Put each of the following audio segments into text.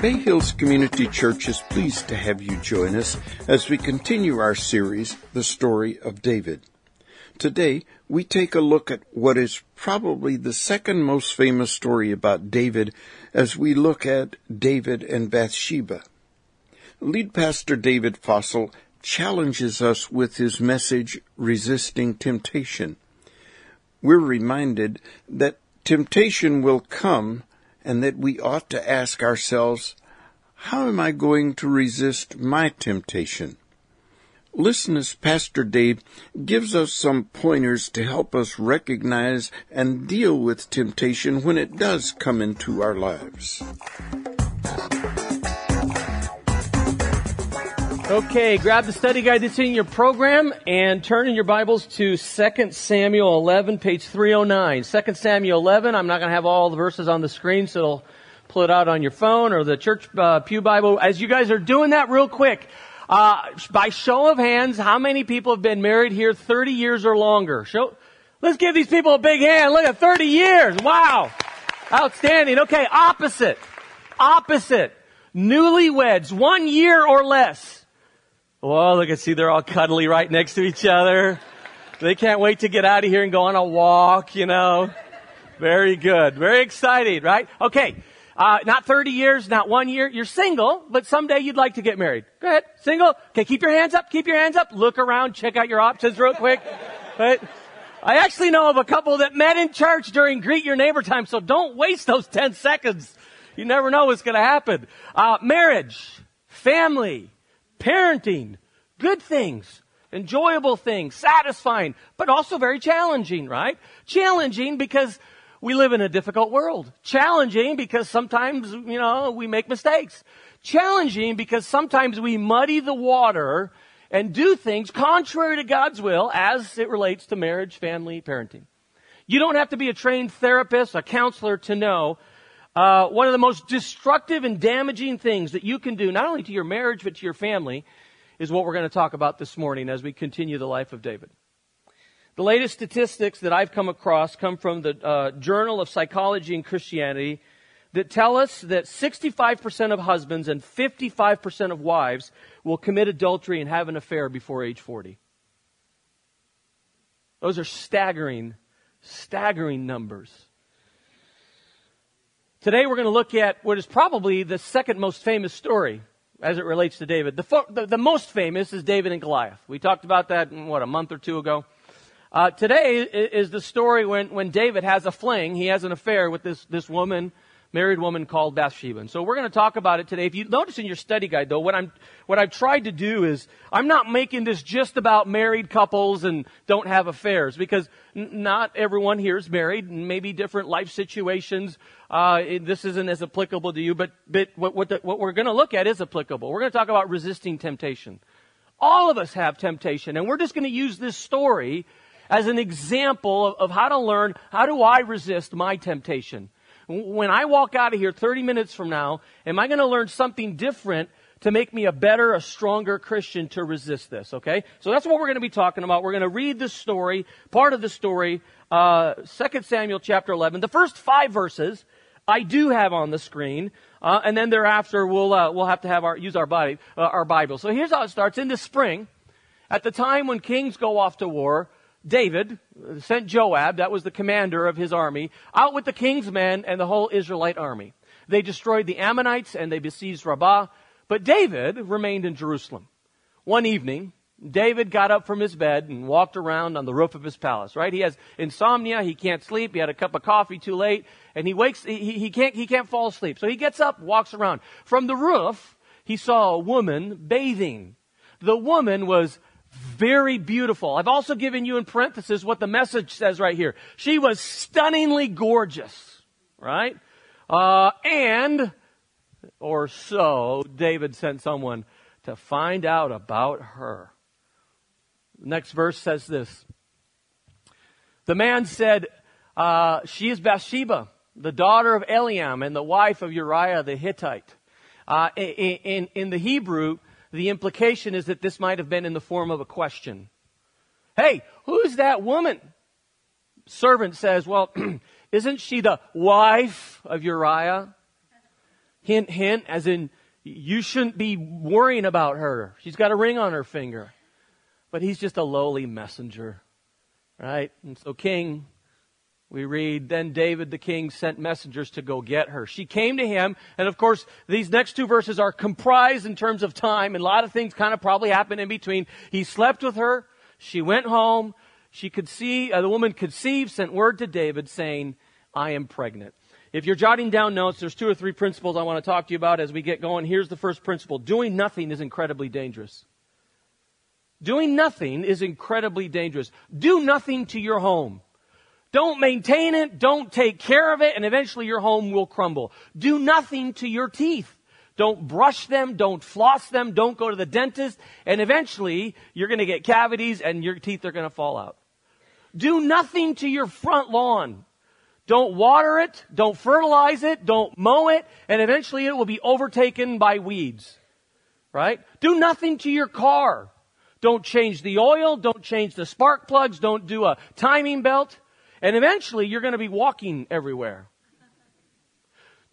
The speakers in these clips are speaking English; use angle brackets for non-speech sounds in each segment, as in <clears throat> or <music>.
Bay Hills Community Church is pleased to have you join us as we continue our series, The Story of David. Today, we take a look at what is probably the second most famous story about David as we look at David and Bathsheba. Lead Pastor David Fossil challenges us with his message, Resisting Temptation. We're reminded that temptation will come and that we ought to ask ourselves, how am I going to resist my temptation? Listen as Pastor Dave gives us some pointers to help us recognize and deal with temptation when it does come into our lives. Okay, grab the study guide that's in your program and turn in your Bibles to 2 Samuel 11, page 309. 2 Samuel 11, I'm not going to have all the verses on the screen, so it'll pull it out on your phone or the church uh, pew Bible. As you guys are doing that real quick, uh, by show of hands, how many people have been married here 30 years or longer? Show, let's give these people a big hand. Look at 30 years. Wow. Outstanding. Okay, opposite. Opposite. Newlyweds, one year or less. Well, look at see, they're all cuddly right next to each other. They can't wait to get out of here and go on a walk, you know. Very good. Very excited, right? Okay. Uh, not 30 years, not one year. You're single, but someday you'd like to get married. Go ahead. Single. Okay, keep your hands up. Keep your hands up. Look around. Check out your options real quick. <laughs> Right? I actually know of a couple that met in church during greet your neighbor time, so don't waste those 10 seconds. You never know what's going to happen. Uh, marriage, family, parenting, good things, enjoyable things, satisfying, but also very challenging, right? Challenging because we live in a difficult world. Challenging because sometimes, you know, we make mistakes. Challenging because sometimes we muddy the water and do things contrary to God's will as it relates to marriage, family, parenting. You don't have to be a trained therapist, a counselor to know uh, one of the most destructive and damaging things that you can do, not only to your marriage, but to your family, is what we're going to talk about this morning as we continue the life of David. The latest statistics that I've come across come from the uh, Journal of Psychology and Christianity that tell us that 65% of husbands and 55% of wives will commit adultery and have an affair before age 40. Those are staggering, staggering numbers. Today we're going to look at what is probably the second most famous story as it relates to David. The, the, the most famous is David and Goliath. We talked about that, what, a month or two ago. Uh, today is the story when, when David has a fling. He has an affair with this, this woman married woman called Bathsheba. And so we're going to talk about it today. If you notice in your study guide though, what I'm, what I've tried to do is, I'm not making this just about married couples and don't have affairs because n- not everyone here is married and maybe different life situations. Uh, it, this isn't as applicable to you, but, but what, what, the, what we're going to look at is applicable. We're going to talk about resisting temptation. All of us have temptation and we're just going to use this story as an example of, of how to learn how do I resist my temptation. When I walk out of here 30 minutes from now, am I going to learn something different to make me a better, a stronger Christian to resist this, okay? So that's what we're going to be talking about. We're going to read the story, part of the story, uh, 2 Samuel chapter 11. The first five verses I do have on the screen, uh, and then thereafter we'll, uh, we'll have to have our, use our body, uh, our Bible. So here's how it starts. In the spring, at the time when kings go off to war, David sent Joab, that was the commander of his army, out with the king's men and the whole Israelite army. They destroyed the Ammonites and they besieged Rabbah, but David remained in Jerusalem. One evening, David got up from his bed and walked around on the roof of his palace, right? He has insomnia, he can't sleep, he had a cup of coffee too late, and he wakes, he, he can't, he can't fall asleep. So he gets up, walks around. From the roof, he saw a woman bathing. The woman was very beautiful. I've also given you in parenthesis what the message says right here. She was stunningly gorgeous, right? Uh, and, or so, David sent someone to find out about her. next verse says this. The man said, uh, she is Bathsheba, the daughter of Eliam and the wife of Uriah the Hittite. Uh, in, in, in the Hebrew, the implication is that this might have been in the form of a question. Hey, who's that woman? Servant says, well, <clears throat> Isn't she the wife of Uriah? Hint, hint, as in, you shouldn't be worrying about her. She's got a ring on her finger. But he's just a lowly messenger. Right? And so, King, we read, then David the king sent messengers to go get her. She came to him, and of course, these next two verses are comprised in terms of time, and a lot of things kind of probably happened in between. He slept with her, she went home, she could see, uh, the woman conceived, sent word to David saying, I am pregnant. If you're jotting down notes, there's two or three principles I want to talk to you about as we get going. Here's the first principle. Doing nothing is incredibly dangerous. Doing nothing is incredibly dangerous. Do nothing to your home. Don't maintain it. Don't take care of it. And eventually your home will crumble. Do nothing to your teeth. Don't brush them. Don't floss them. Don't go to the dentist. And eventually you're going to get cavities and your teeth are going to fall out. Do nothing to your front lawn. Don't water it. Don't fertilize it. Don't mow it. And eventually it will be overtaken by weeds. Right? Do nothing to your car. Don't change the oil. Don't change the spark plugs. Don't do a timing belt. And eventually you're going to be walking everywhere.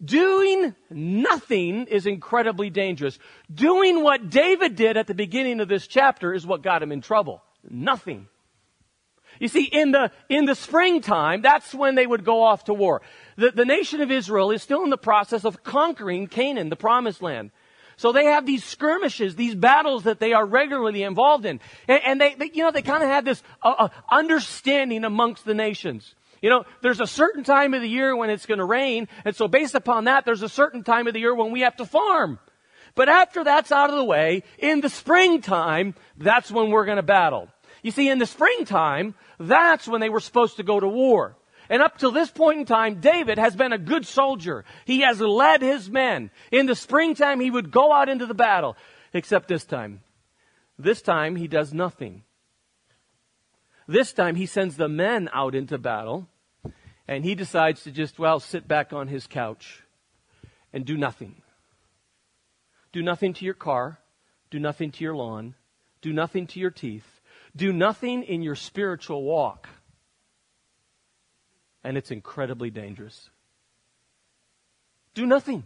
Doing nothing is incredibly dangerous. Doing what David did at the beginning of this chapter is what got him in trouble. Nothing. You see, in the, in the springtime, that's when they would go off to war. The, the nation of Israel is still in the process of conquering Canaan, the promised land. So they have these skirmishes, these battles that they are regularly involved in. And, and they, they, you know, they kind of have this uh, uh, understanding amongst the nations. You know, there's a certain time of the year when it's going to rain, and so based upon that, there's a certain time of the year when we have to farm. But after that's out of the way, in the springtime, that's when we're going to battle. You see, in the springtime, that's when they were supposed to go to war. And up till this point in time, David has been a good soldier. He has led his men. In the springtime, he would go out into the battle. Except this time. This time, he does nothing. This time, he sends the men out into battle. And he decides to just, well, sit back on his couch and do nothing. Do nothing to your car. Do nothing to your lawn. Do nothing to your teeth. Do nothing in your spiritual walk and it's incredibly dangerous. Do nothing.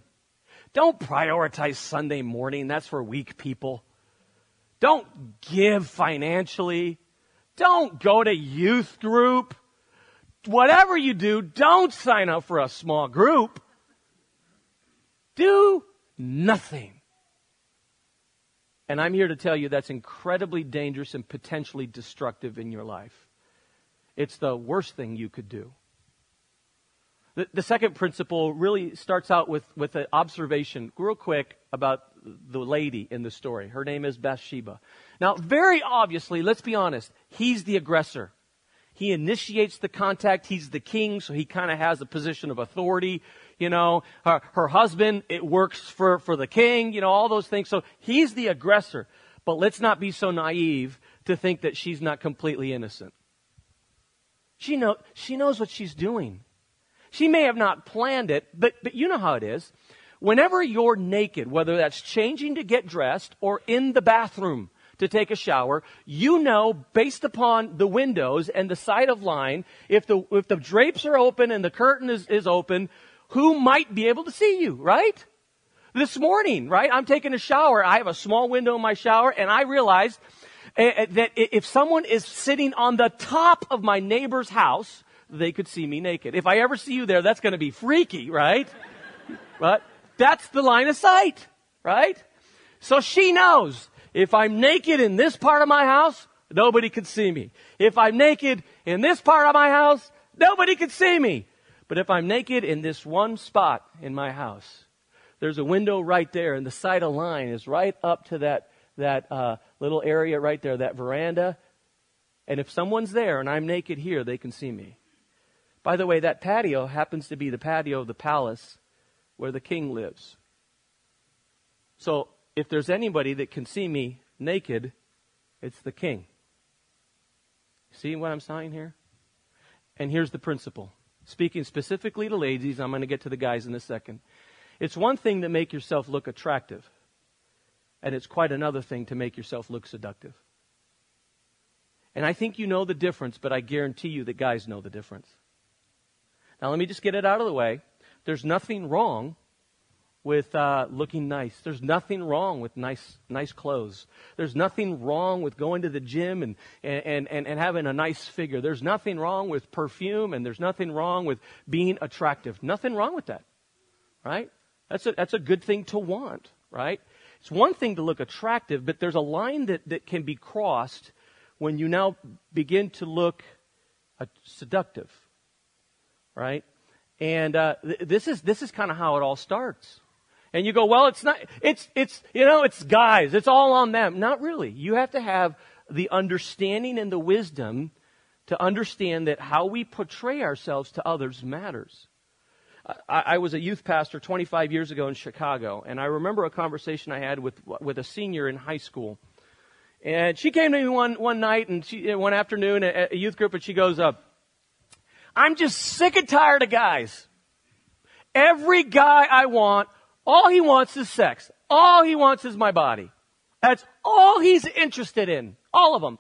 Don't prioritize Sunday morning. That's for weak people. Don't give financially. Don't go to youth group. Whatever you do, don't sign up for a small group. Do nothing. And I'm here to tell you that's incredibly dangerous and potentially destructive in your life. It's the worst thing you could do. The, the second principle really starts out with, with an observation, real quick, about the lady in the story. Her name is Bathsheba. Now, very obviously, let's be honest, he's the aggressor. He initiates the contact. He's the king, so he kind of has a position of authority. You know, her, her husband, it works for, for the king, you know, all those things. So he's the aggressor. But let's not be so naive to think that she's not completely innocent. She, know, she knows what she's doing. She may have not planned it, but, but you know how it is. Whenever you're naked, whether that's changing to get dressed or in the bathroom to take a shower, you know based upon the windows and the side of line, if the, if the drapes are open and the curtain is, is open, who might be able to see you, right? This morning, right? I'm taking a shower. I have a small window in my shower and I realized eh, eh, that if someone is sitting on the top of my neighbor's house, they could see me naked. If I ever see you there, that's going to be freaky, right? but that's the line of sight, right? So she knows if I'm naked in this part of my house, nobody could see me. If I'm naked in this part of my house, nobody could see me. But if I'm naked in this one spot in my house, there's a window right there, and the sight of line is right up to that that uh, little area right there, that veranda. And if someone's there and I'm naked here, they can see me. By the way, that patio happens to be the patio of the palace where the king lives. So if there's anybody that can see me naked, it's the king. See what I'm saying here? And here's the principle. Speaking specifically to ladies, I'm going to get to the guys in a second. It's one thing to make yourself look attractive, and it's quite another thing to make yourself look seductive. And I think you know the difference, but I guarantee you that guys know the difference. Now, let me just get it out of the way. There's nothing wrong with uh, looking nice. There's nothing wrong with nice, nice clothes. There's nothing wrong with going to the gym and, and, and, and having a nice figure. There's nothing wrong with perfume and there's nothing wrong with being attractive. Nothing wrong with that. Right? That's a, that's a good thing to want. Right? It's one thing to look attractive, but there's a line that, that can be crossed when you now begin to look uh, seductive. Right? And uh, th- this is this is kind of how it all starts. And you go, well, it's not, it's, it's, you know, it's guys. It's all on them. Not really. You have to have the understanding and the wisdom to understand that how we portray ourselves to others matters. I, I was a youth pastor 25 years ago in Chicago, and I remember a conversation I had with, with a senior in high school. And she came to me one, one night and she, one afternoon at a youth group and she goes, uh, I'm just sick and tired of guys. Every guy I want all he wants is sex. All he wants is my body. That's all he's interested in. All of them.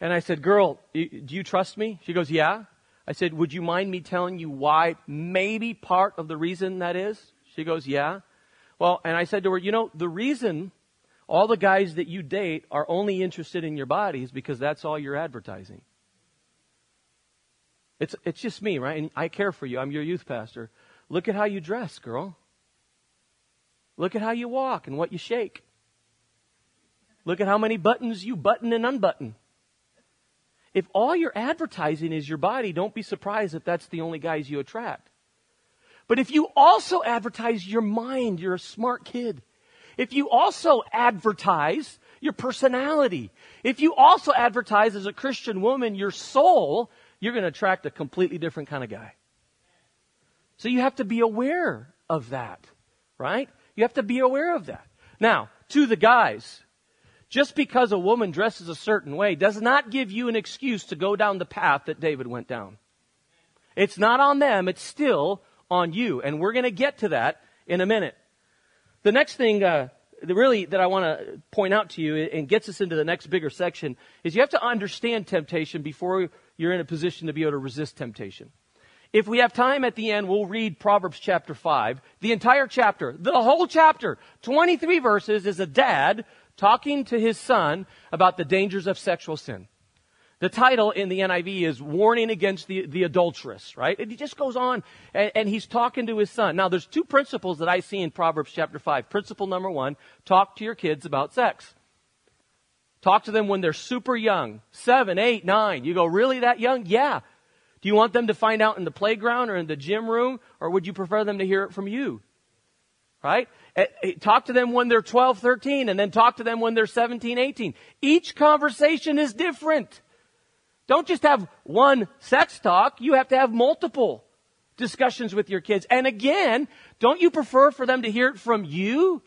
And I said, girl, do you trust me? She goes, yeah. I said, would you mind me telling you why maybe part of the reason that is? She goes, yeah. Well, and I said to her, you know, the reason all the guys that you date are only interested in your body is because that's all you're advertising. It's, it's just me, right? And I care for you. I'm your youth pastor. Look at how you dress, girl. Look at how you walk and what you shake. Look at how many buttons you button and unbutton. If all your advertising is your body, don't be surprised if that's the only guys you attract. But if you also advertise your mind, you're a smart kid. If you also advertise your personality, if you also advertise as a Christian woman your soul, you're going to attract a completely different kind of guy. So you have to be aware of that, right? You have to be aware of that. Now, to the guys, just because a woman dresses a certain way does not give you an excuse to go down the path that David went down. It's not on them, it's still on you. And we're going to get to that in a minute. The next thing, uh, really, that I want to point out to you and gets us into the next bigger section is you have to understand temptation before you're in a position to be able to resist temptation. If we have time at the end, we'll read Proverbs chapter 5. The entire chapter, the whole chapter, 23 verses, is a dad talking to his son about the dangers of sexual sin. The title in the NIV is Warning Against the, the Adulteress, right? And he just goes on and, and he's talking to his son. Now, there's two principles that I see in Proverbs chapter 5. Principle number one, talk to your kids about sex. Talk to them when they're super young. Seven, eight, nine. You go, really that young? Yeah. Do you want them to find out in the playground or in the gym room, or would you prefer them to hear it from you? Right? Eh, eh, talk to them when they're 12, 13, and then talk to them when they're 17, 18. Each conversation is different. Don't just have one sex talk, you have to have multiple discussions with your kids. And again, don't you prefer for them to hear it from you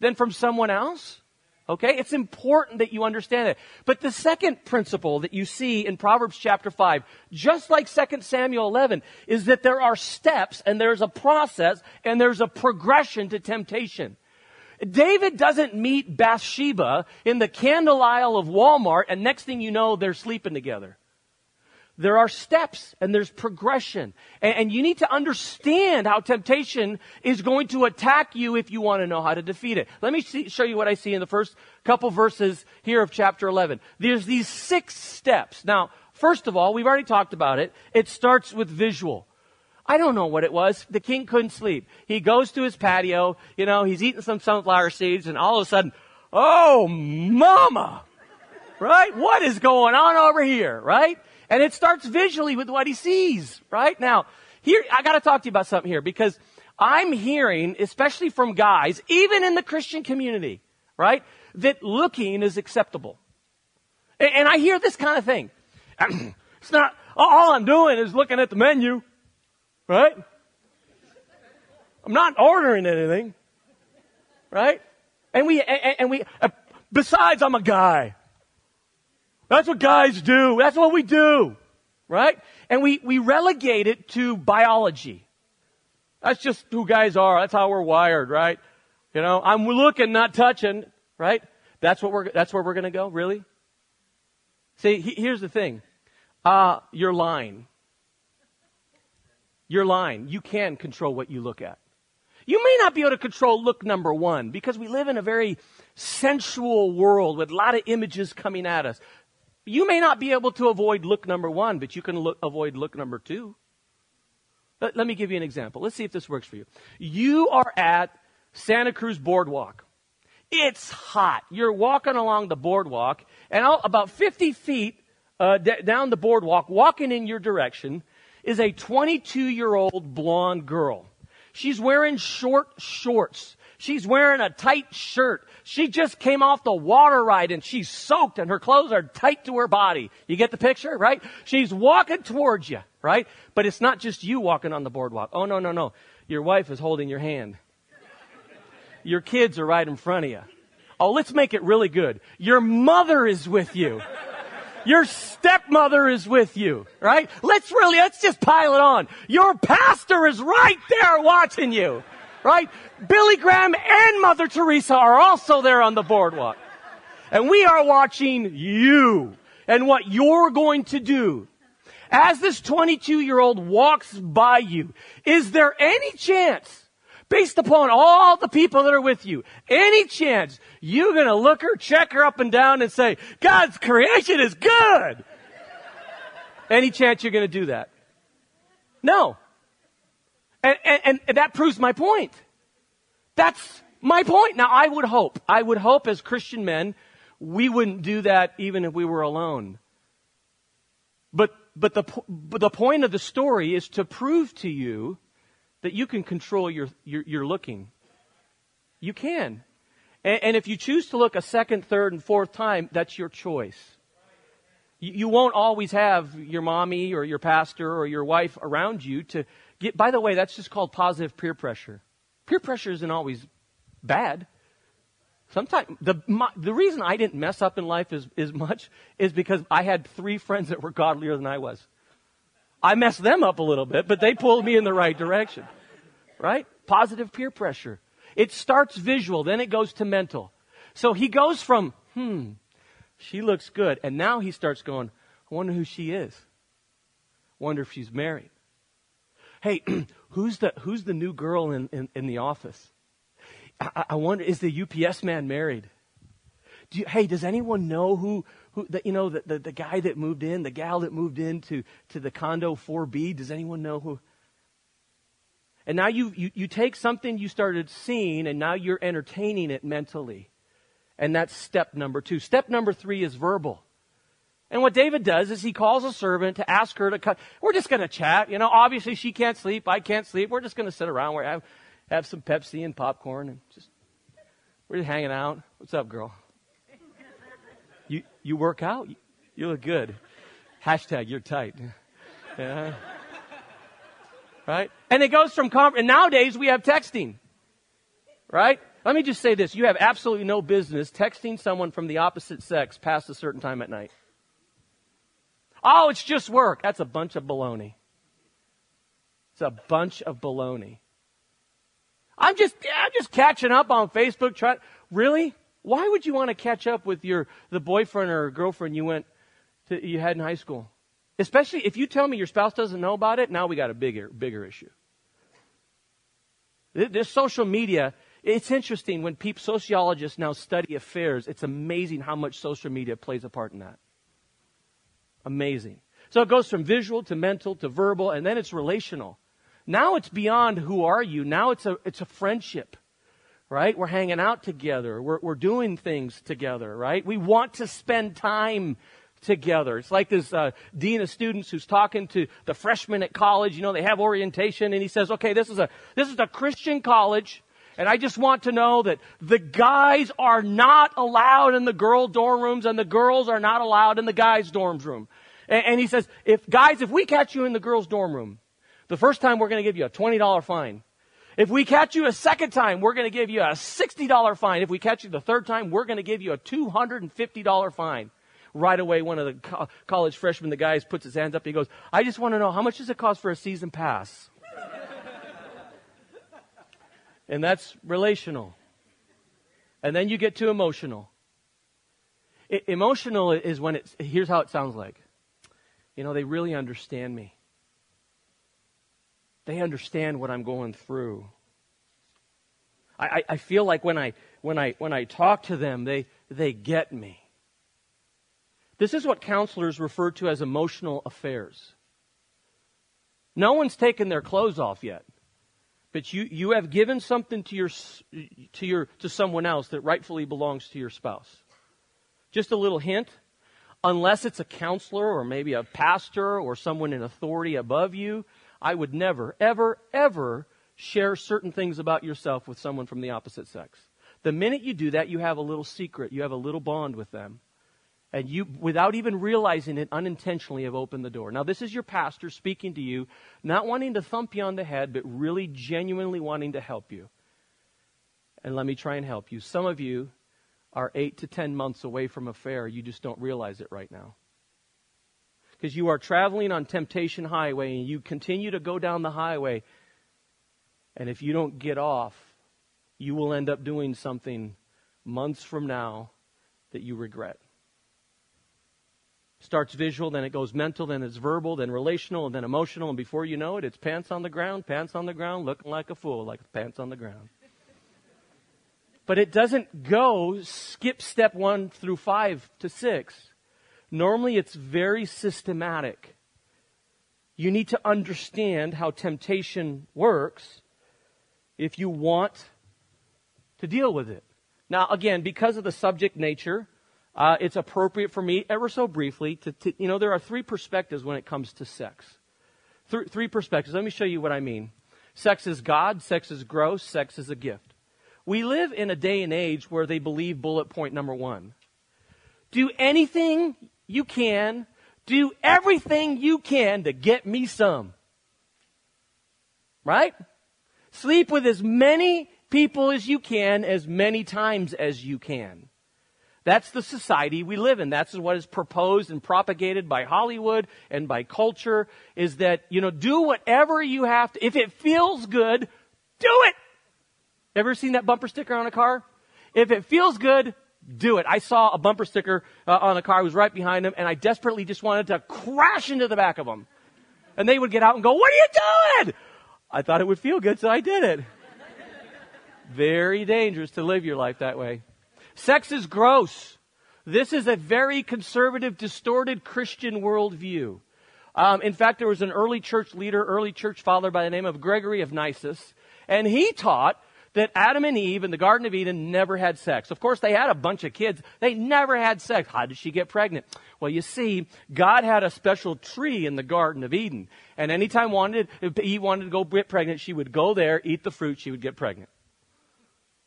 than from someone else? Okay? It's important that you understand it. But the second principle that you see in Proverbs chapter 5, just like 2 Samuel 11, is that there are steps and there's a process and there's a progression to temptation. David doesn't meet Bathsheba in the candle aisle of Walmart and next thing you know, they're sleeping together. There are steps and there's progression. And, and, you need to understand how temptation is going to attack you if you want to know how to defeat it. Let me see, show you what I see in the first couple verses here of chapter 11. There's these six steps. Now, first of all, we've already talked about it. It starts with visual. I don't know what it was. The king couldn't sleep. He goes to his patio, you know, he's eating some sunflower seeds and all of a sudden, oh, mama! Right? What is going on over here? Right? And it starts visually with what he sees, right? Now, here, I gotta talk to you about something here because I'm hearing, especially from guys, even in the Christian community, right, that looking is acceptable. And, and I hear this kind of thing. <clears throat> it's not, all I'm doing is looking at the menu, right? I'm not ordering anything, right? And we, and, and we, uh, besides I'm a guy, that's what guys do. That's what we do. Right? And we, we relegate it to biology. That's just who guys are. That's how we're wired, right? You know, I'm looking, not touching, right? That's what we're, that's where we're gonna go, really? See, he, here's the thing. Uh, you're lying. You're lying. You can control what you look at. You may not be able to control look number one because we live in a very sensual world with a lot of images coming at us. You may not be able to avoid look number one, but you can look, avoid look number two. Let, let me give you an example. Let's see if this works for you. You are at Santa Cruz Boardwalk. It's hot. You're walking along the boardwalk, and all, about 50 feet uh, d- down the boardwalk, walking in your direction, is a 22 year old blonde girl. She's wearing short shorts. She's wearing a tight shirt. She just came off the water ride and she's soaked and her clothes are tight to her body. You get the picture, right? She's walking towards you, right? But it's not just you walking on the boardwalk. Oh, no, no, no. Your wife is holding your hand. Your kids are right in front of you. Oh, let's make it really good. Your mother is with you. Your stepmother is with you, right? Let's really, let's just pile it on. Your pastor is right there watching you, right? Billy Graham and Mother Teresa are also there on the boardwalk. And we are watching you and what you're going to do. As this 22 year old walks by you, is there any chance based upon all the people that are with you, any chance you're going to look her, check her up and down and say, God's creation is good? any chance you're going to do that? No. And, and, and that proves my point. That's my point. Now, I would hope, I would hope as Christian men, we wouldn't do that even if we were alone. But, but, the, but the point of the story is to prove to you that you can control your, your, your looking. You can. And, and, if you choose to look a second, third, and fourth time, that's your choice. You, you won't always have your mommy or your pastor or your wife around you to by the way, that's just called positive peer pressure. Peer pressure isn't always bad. Sometimes the my, the reason I didn't mess up in life as, as much is because I had three friends that were godlier than I was. I messed them up a little bit, but they pulled me in the right direction. Right? Positive peer pressure. It starts visual, then it goes to mental. So he goes from, hmm, she looks good, and now he starts going, I wonder who she is. Wonder if she's married. Hey, <clears throat> who's the who's the new girl in, in, in the office? I, I, wonder, is the UPS man married? Do you, hey, does anyone know who who, the, you know, the, the, the guy that moved in, the gal that moved into to the condo 4B. Does anyone know who? And now you, you, you take something you started seeing and now you're entertaining it mentally. And that's step number two. Step number three is verbal. And what David does is he calls a servant to ask her to cut. We're just going to chat. You know, obviously she can't sleep. I can't sleep. We're just going to sit around. We have, have some Pepsi and popcorn and just, we're just hanging out. What's up, girl? You, you work out? You look good. Hashtag, you're tight. Yeah. Right? And it goes from, com- and nowadays we have texting. Right? Let me just say this. You have absolutely no business texting someone from the opposite sex past a certain time at night. Oh, it's just work. That's a bunch of baloney. It's a bunch of baloney. I'm just, I'm just catching up on Facebook. Trying, really? Why would you want to catch up with your the boyfriend or girlfriend you went to you had in high school? Especially if you tell me your spouse doesn't know about it, now we got a bigger bigger issue. This social media, it's interesting when people, sociologists now study affairs, it's amazing how much social media plays a part in that. Amazing. So it goes from visual to mental to verbal, and then it's relational. Now it's beyond who are you. Now it's a, it's a friendship right? We're hanging out together. We're, we're doing things together, right? We want to spend time together. It's like this uh, dean of students who's talking to the freshmen at college. You know, they have orientation, and he says, "Okay, this is a this is a Christian college." And I just want to know that the guys are not allowed in the girl dorm rooms and the girls are not allowed in the guys' dorm room. And, and he says, if guys, if we catch you in the girls' dorm room, the first time we're going to give you a $20 fine. If we catch you a second time, we're going to give you a $60 fine. If we catch you the third time, we're going to give you a $250 fine. Right away, one of the co- college freshmen, the guys, puts his hands up. He goes, I just want to know, how much does it cost for a season pass? And that's relational. And then you get to emotional. Emotional is when it's, here's how it sounds like. You know, they really understand me. They understand what I'm going through. I, I, I feel like when I, when, I, when I talk to them, they, they get me. This is what counselors refer to as emotional affairs. No one's taken their clothes off yet. But you, you have given something to your, to your, to someone else that rightfully belongs to your spouse. Just a little hint. Unless it's a counselor or maybe a pastor or someone in authority above you, I would never, ever, ever share certain things about yourself with someone from the opposite sex. The minute you do that, you have a little secret. You have a little bond with them and you, without even realizing it, unintentionally have opened the door. Now, this is your pastor speaking to you, not wanting to thump you on the head, but really genuinely wanting to help you. And let me try and help you. Some of you are eight to ten months away from a fair, You just don't realize it right now. Because you are traveling on Temptation Highway and you continue to go down the highway. And if you don't get off, you will end up doing something months from now that you regret starts visual, then it goes mental, then it's verbal, then relational, and then emotional, and before you know it, it's pants on the ground, pants on the ground, looking like a fool, like pants on the ground. But it doesn't go skip step one through five to six. Normally it's very systematic. You need to understand how temptation works if you want to deal with it. Now, again, because of the subject nature, uh, it's appropriate for me, ever so briefly, to, to, you know, there are three perspectives when it comes to sex. Th- three perspectives. Let me show you what I mean. Sex is God, sex is gross, sex is a gift. We live in a day and age where they believe bullet point number one. Do anything you can, do everything you can to get me some. Right? Sleep with as many people as you can, as many times as you can. That's the society we live in. That's what is proposed and propagated by Hollywood and by culture is that, you know, do whatever you have to. If it feels good, do it. Ever seen that bumper sticker on a car? If it feels good, do it. I saw a bumper sticker uh, on a car. I was right behind them and I desperately just wanted to crash into the back of them. And they would get out and go, what are you doing? I thought it would feel good, so I did it. Very dangerous to live your life that way. Sex is gross. This is a very conservative, distorted Christian worldview. Um, in fact, there was an early church leader, early church father by the name of Gregory of Nyssa, and he taught that Adam and Eve in the Garden of Eden never had sex. Of course, they had a bunch of kids. They never had sex. How did she get pregnant? Well, you see, God had a special tree in the Garden of Eden. And anytime wanted, Eve wanted to go get pregnant, she would go there, eat the fruit, she would get pregnant.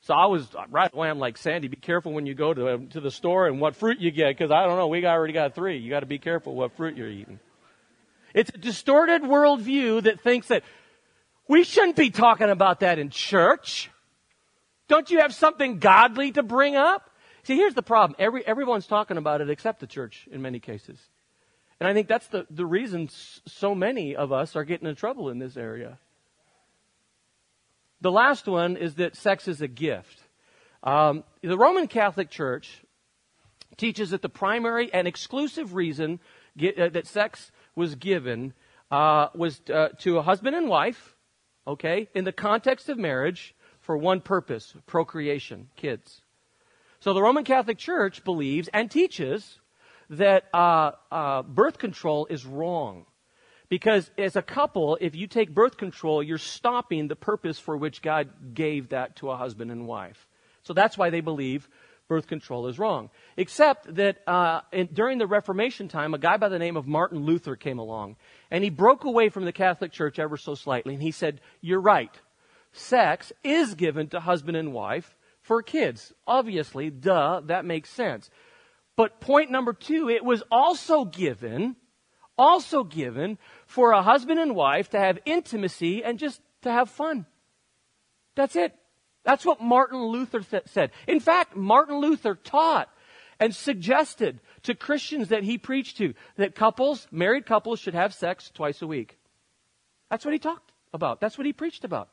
So I was right away. I'm like Sandy, be careful when you go to to the store and what fruit you get, because I don't know. We already got three. You got to be careful what fruit you're eating. It's a distorted worldview that thinks that we shouldn't be talking about that in church. Don't you have something godly to bring up? See, here's the problem. Every, everyone's talking about it except the church in many cases. And I think that's the, the reason so many of us are getting in trouble in this area. The last one is that sex is a gift. Um, the Roman Catholic Church teaches that the primary and exclusive reason get, uh, that sex was given uh, was uh, to a husband and wife, okay, in the context of marriage for one purpose procreation, kids. So the Roman Catholic Church believes and teaches that uh, uh, birth control is wrong. Because as a couple, if you take birth control, you're stopping the purpose for which God gave that to a husband and wife. So that's why they believe birth control is wrong. Except that uh, in, during the Reformation time, a guy by the name of Martin Luther came along, and he broke away from the Catholic Church ever so slightly, and he said, "You're right. Sex is given to husband and wife for kids. Obviously, duh, that makes sense. But point number two, it was also given." Also given for a husband and wife to have intimacy and just to have fun. That's it. That's what Martin Luther th- said. In fact, Martin Luther taught and suggested to Christians that he preached to that couples, married couples, should have sex twice a week. That's what he talked about. That's what he preached about.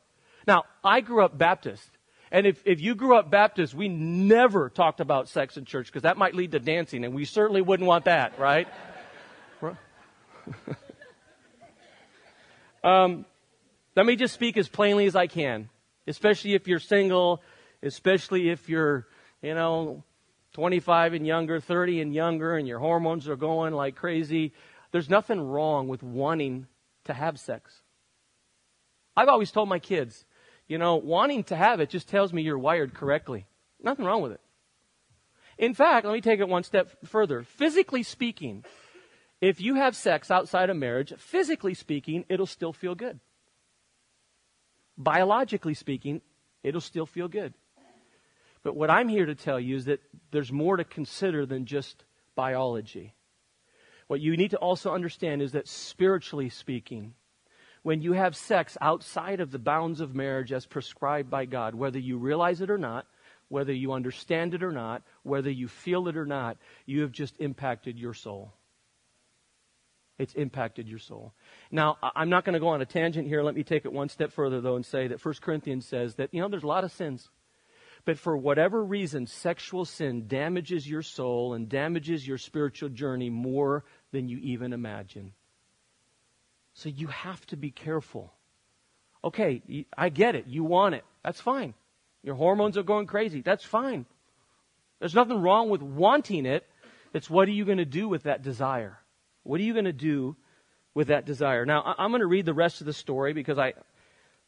Now, I grew up Baptist. And if, if you grew up Baptist, we never talked about sex in church because that might lead to dancing, and we certainly wouldn't want that, right? <laughs> um, Let me just speak as plainly as I can, especially if you're single, especially if you're, you know, 25 and younger, 30 and younger, and your hormones are going like crazy. There's nothing wrong with wanting to have sex. I've always told my kids, you know, wanting to have it just tells me you're wired correctly. Nothing wrong with it. In fact, let me take it one step further. Physically speaking, if you have sex outside of marriage, physically speaking, it'll still feel good. Biologically speaking, it'll still feel good. But what I'm here to tell you is that there's more to consider than just biology. What you need to also understand is that spiritually speaking, when you have sex outside of the bounds of marriage as prescribed by God, whether you realize it or not, whether you understand it or not, whether you feel it or not, you have just impacted your soul. It's impacted your soul. Now, I'm not going to go on a tangent here. Let me take it one step further, though, and say that 1 Corinthians says that, you know, there's a lot of sins. But for whatever reason, sexual sin damages your soul and damages your spiritual journey more than you even imagine. So you have to be careful. Okay, I get it. You want it. That's fine. Your hormones are going crazy. That's fine. There's nothing wrong with wanting it. It's what are you going to do with that desire? What are you going to do with that desire? Now, I'm going to read the rest of the story because I,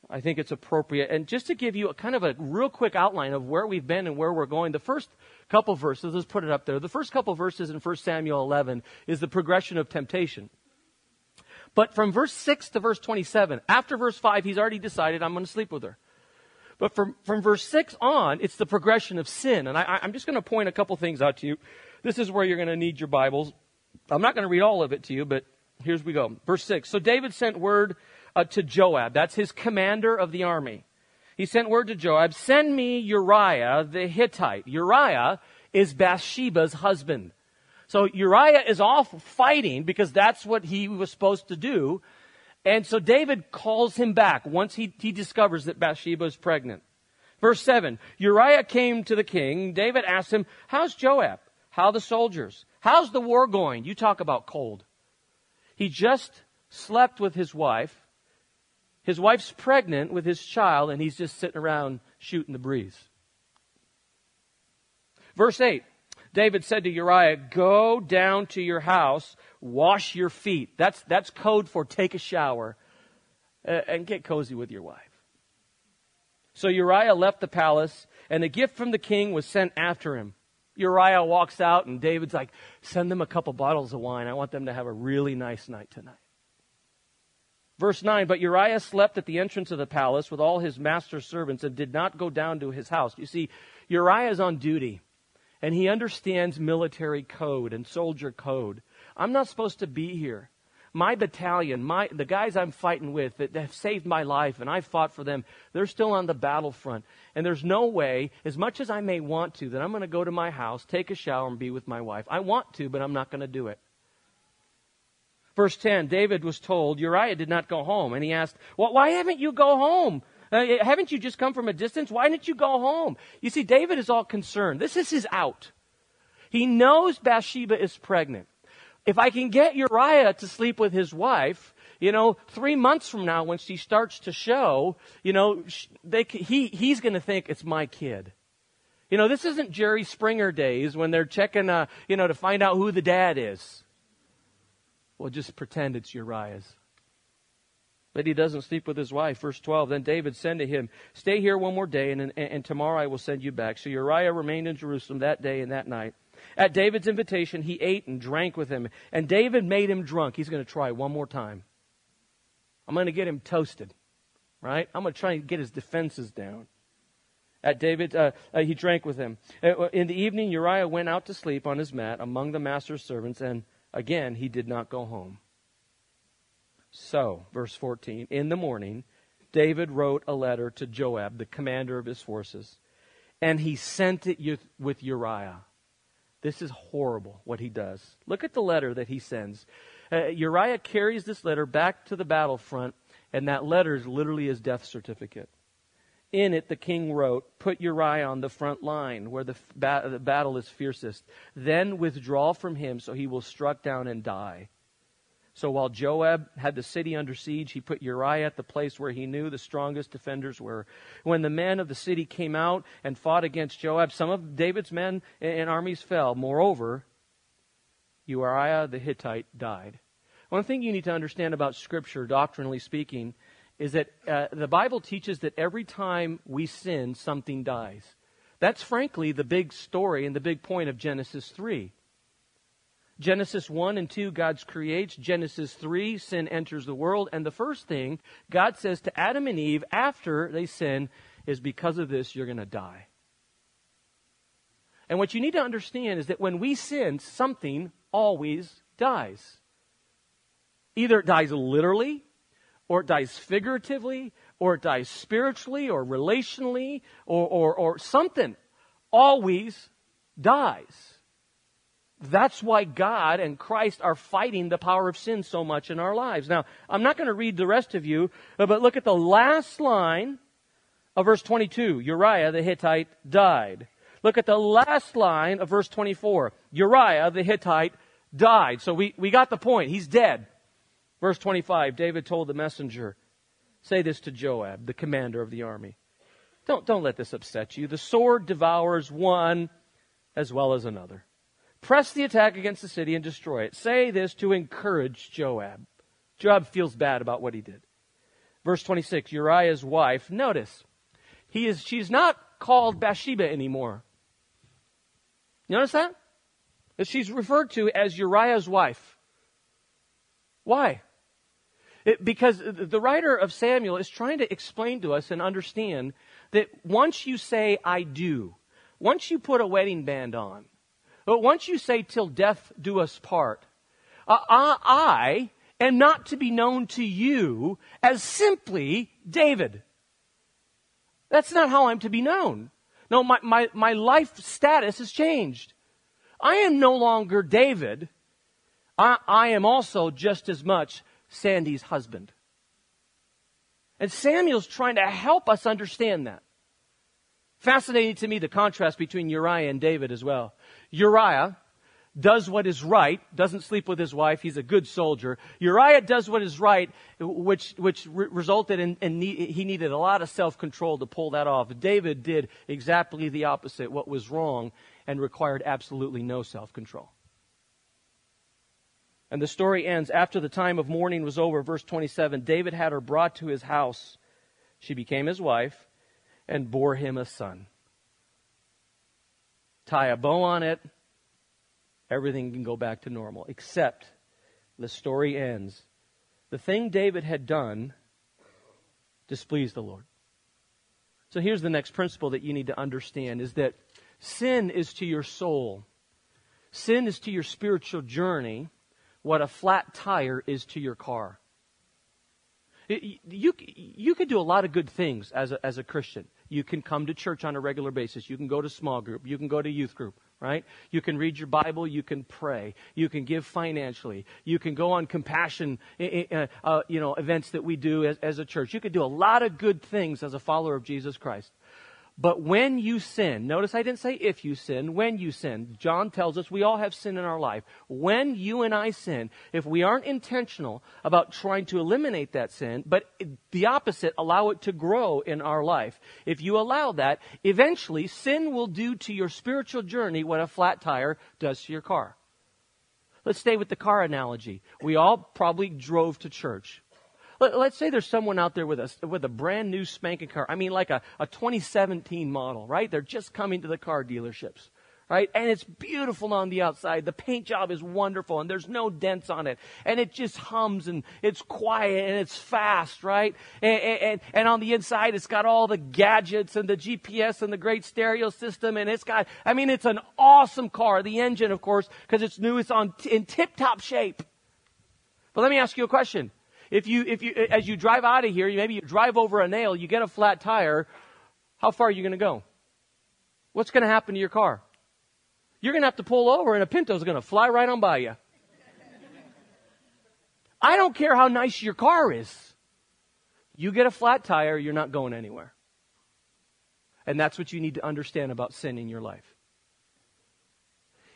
I think it's appropriate. And just to give you a kind of a real quick outline of where we've been and where we're going, the first couple verses, let's put it up there. The first couple verses in 1 Samuel 11 is the progression of temptation. But from verse 6 to verse 27, after verse 5, he's already decided, I'm going to sleep with her. But from, from verse 6 on, it's the progression of sin. And I, I'm just going to point a couple things out to you. This is where you're going to need your Bibles. I'm not going to read all of it to you, but here's we go. Verse 6. So David sent word uh, to Joab. That's his commander of the army. He sent word to Joab, send me Uriah the Hittite. Uriah is Bathsheba's husband. So Uriah is off fighting because that's what he was supposed to do. And so David calls him back once he, he discovers that Bathsheba is pregnant. Verse 7 Uriah came to the king. David asked him, How's Joab? How the soldiers? How's the war going? You talk about cold. He just slept with his wife. His wife's pregnant with his child, and he's just sitting around shooting the breeze. Verse 8 David said to Uriah, Go down to your house, wash your feet. That's, that's code for take a shower uh, and get cozy with your wife. So Uriah left the palace, and a gift from the king was sent after him. Uriah walks out, and David's like, Send them a couple bottles of wine. I want them to have a really nice night tonight. Verse 9, but Uriah slept at the entrance of the palace with all his master's servants and did not go down to his house. You see, Uriah is on duty and he understands military code and soldier code. I'm not supposed to be here. My battalion, my, the guys I'm fighting with that have saved my life and I've fought for them, they're still on the battlefront. And there's no way, as much as I may want to, that I'm going to go to my house, take a shower, and be with my wife. I want to, but I'm not going to do it. Verse 10, David was told Uriah did not go home. And he asked, well, why haven't you go home? Uh, haven't you just come from a distance? Why didn't you go home? You see, David is all concerned. This is his out. He knows Bathsheba is pregnant. If I can get Uriah to sleep with his wife, you know, three months from now when she starts to show, you know, they, he, he's going to think it's my kid. You know, this isn't Jerry Springer days when they're checking, uh, you know, to find out who the dad is. Well, just pretend it's Uriah's. But he doesn't sleep with his wife. Verse 12. Then David said to him, Stay here one more day, and, and, and tomorrow I will send you back. So Uriah remained in Jerusalem that day and that night. At David's invitation, he ate and drank with him. And David made him drunk. He's going to try one more time. I'm going to get him toasted, right? I'm going to try and get his defenses down. At David, uh, uh, he drank with him. Uh, in the evening, Uriah went out to sleep on his mat among the master's servants, and Again, he did not go home. So, verse 14, in the morning, David wrote a letter to Joab, the commander of his forces, and he sent it with Uriah. This is horrible what he does. Look at the letter that he sends. Uh, Uriah carries this letter back to the battlefront, and that letter is literally his death certificate. In it, the king wrote, Put Uriah on the front line where the, ba- the battle is fiercest. Then withdraw from him so he will struck down and die. So while Joab had the city under siege, he put Uriah at the place where he knew the strongest defenders were. When the men of the city came out and fought against Joab, some of David's men and armies fell. Moreover, Uriah the Hittite died. One thing you need to understand about Scripture, doctrinally speaking, is that uh, the Bible teaches that every time we sin, something dies. That's frankly the big story and the big point of Genesis 3. Genesis 1 and 2, God's creates. Genesis 3, sin enters the world. And the first thing God says to Adam and Eve after they sin is because of this, you're going to die. And what you need to understand is that when we sin, something always dies. Either it dies literally, or it dies figuratively, or it dies spiritually, or relationally, or, or, or something. Always dies. That's why God and Christ are fighting the power of sin so much in our lives. Now, I'm not going to read the rest of you, but look at the last line of verse 22. Uriah the Hittite died. Look at the last line of verse 24. Uriah the Hittite died. So we, we got the point. He's dead. Verse 25. David told the messenger, say this to Joab, the commander of the army. Don't, don't let this upset you. The sword devours one as well as another. Press the attack against the city and destroy it. Say this to encourage Joab. Joab feels bad about what he did. Verse 26, Uriah's wife, notice, he is, she's not called Bathsheba anymore. You notice that? She's referred to as Uriah's wife. Why? It, because the writer of Samuel is trying to explain to us and understand that once you say, I do, once you put a wedding band on, but once you say, till death do us part, uh, I am not to be known to you as simply David. That's not how I'm to be known. No, my, my, my life status has changed. I am no longer David. I, I am also just as much Sandy's husband. And Samuel's trying to help us understand that. Fascinating to me the contrast between Uriah and David as well. Uriah does what is right, doesn't sleep with his wife, he's a good soldier. Uriah does what is right, which, which re- resulted in, in he needed a lot of self-control to pull that off. David did exactly the opposite, what was wrong, and required absolutely no self-control. And the story ends after the time of mourning was over, verse 27, David had her brought to his house. She became his wife and bore him a son tie a bow on it, everything can go back to normal. Except the story ends. The thing David had done displeased the Lord. So here's the next principle that you need to understand is that sin is to your soul. Sin is to your spiritual journey what a flat tire is to your car. You, you could do a lot of good things as a, as a Christian. You can come to church on a regular basis. You can go to small group. You can go to youth group, right? You can read your Bible. You can pray. You can give financially. You can go on compassion, uh, uh, you know, events that we do as, as a church. You could do a lot of good things as a follower of Jesus Christ. But when you sin, notice I didn't say if you sin, when you sin. John tells us we all have sin in our life. When you and I sin, if we aren't intentional about trying to eliminate that sin, but the opposite, allow it to grow in our life, if you allow that, eventually sin will do to your spiritual journey what a flat tire does to your car. Let's stay with the car analogy. We all probably drove to church. Let, us say there's someone out there with a, with a brand new spanking car. I mean, like a, a 2017 model, right? They're just coming to the car dealerships right? And it's beautiful on the outside. The paint job is wonderful and there's no dents on it. And it just hums and it's quiet and it's fast, right? And, and, and on the inside, it's got all the gadgets and the GPS and the great stereo system. And it's got, I mean, it's an awesome car. The engine, of course, because it's new, it's on, in tip top shape. But let me ask you a question. If you, if you, as you drive out of here, maybe you drive over a nail, you get a flat tire, how far are you going to go? What's going to happen to your car? You're going to have to pull over and a Pinto's going to fly right on by you. I don't care how nice your car is. You get a flat tire, you're not going anywhere. And that's what you need to understand about sin in your life.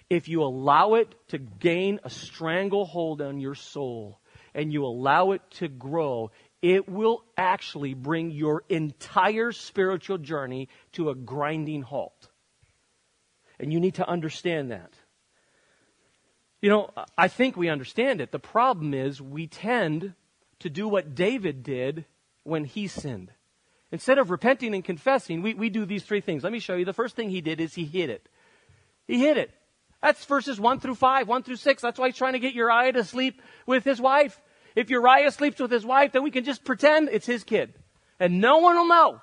If you allow it to gain a stranglehold on your soul, and you allow it to grow, it will actually bring your entire spiritual journey to a grinding halt. And you need to understand that. You know, I think we understand it. The problem is we tend to do what David did when he sinned. Instead of repenting and confessing, we, we do these three things. Let me show you. The first thing he did is he hid it. He hid it. That's verses 1 through 5, 1 through 6. That's why he's trying to get Uriah to sleep with his wife. If Uriah sleeps with his wife, then we can just pretend it's his kid. And no one will know.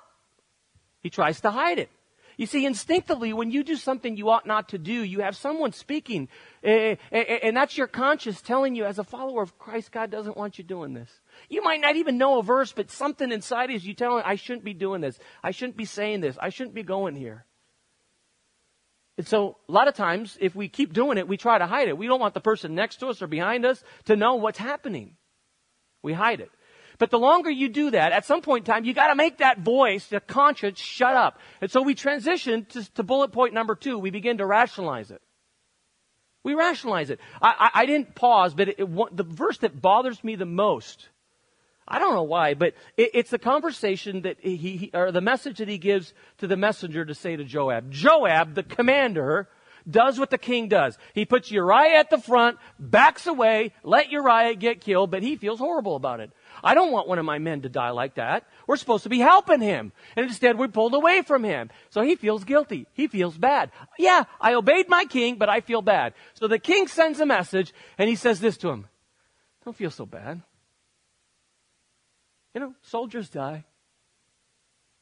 He tries to hide it. You see, instinctively, when you do something you ought not to do, you have someone speaking, eh, eh, eh, and that's your conscience telling you, as a follower of Christ, God doesn't want you doing this. You might not even know a verse, but something inside is you telling, I shouldn't be doing this. I shouldn't be saying this. I shouldn't be going here. And so, a lot of times, if we keep doing it, we try to hide it. We don't want the person next to us or behind us to know what's happening. We hide it. But the longer you do that, at some point in time, you gotta make that voice, the conscience, shut up. And so we transition to, to bullet point number two. We begin to rationalize it. We rationalize it. I, I, I didn't pause, but it, it, the verse that bothers me the most, I don't know why, but it, it's the conversation that he, he, or the message that he gives to the messenger to say to Joab. Joab, the commander, does what the king does. He puts Uriah at the front, backs away, let Uriah get killed, but he feels horrible about it. I don't want one of my men to die like that. We're supposed to be helping him. And instead we pulled away from him. So he feels guilty. He feels bad. Yeah, I obeyed my king, but I feel bad. So the king sends a message and he says this to him. Don't feel so bad. You know, soldiers die.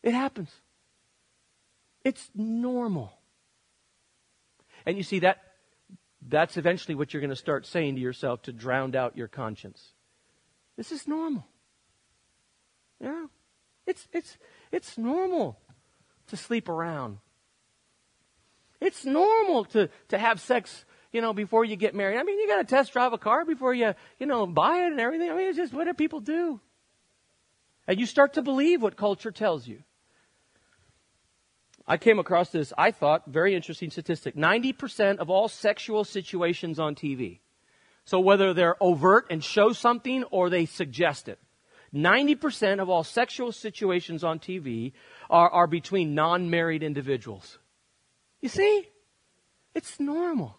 It happens. It's normal. And you see that that's eventually what you're going to start saying to yourself to drown out your conscience. This is normal. Yeah. It's, it's, it's normal to sleep around. It's normal to, to have sex, you know, before you get married. I mean, you got to test drive a car before you, you know, buy it and everything. I mean, it's just what do people do? And you start to believe what culture tells you. I came across this, I thought, very interesting statistic. 90% of all sexual situations on TV so whether they're overt and show something or they suggest it. 90% of all sexual situations on TV are, are between non-married individuals. You see? It's normal.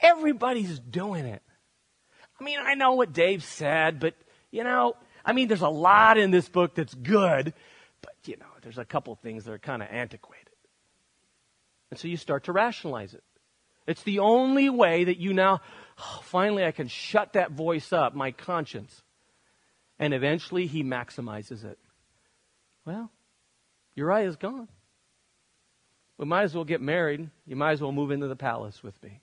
Everybody's doing it. I mean, I know what Dave said, but you know, I mean, there's a lot in this book that's good, but you know, there's a couple things that are kind of antiquated. And so you start to rationalize it. It's the only way that you now, oh, finally, I can shut that voice up, my conscience. And eventually he maximizes it. Well, Uriah's gone. We might as well get married. You might as well move into the palace with me.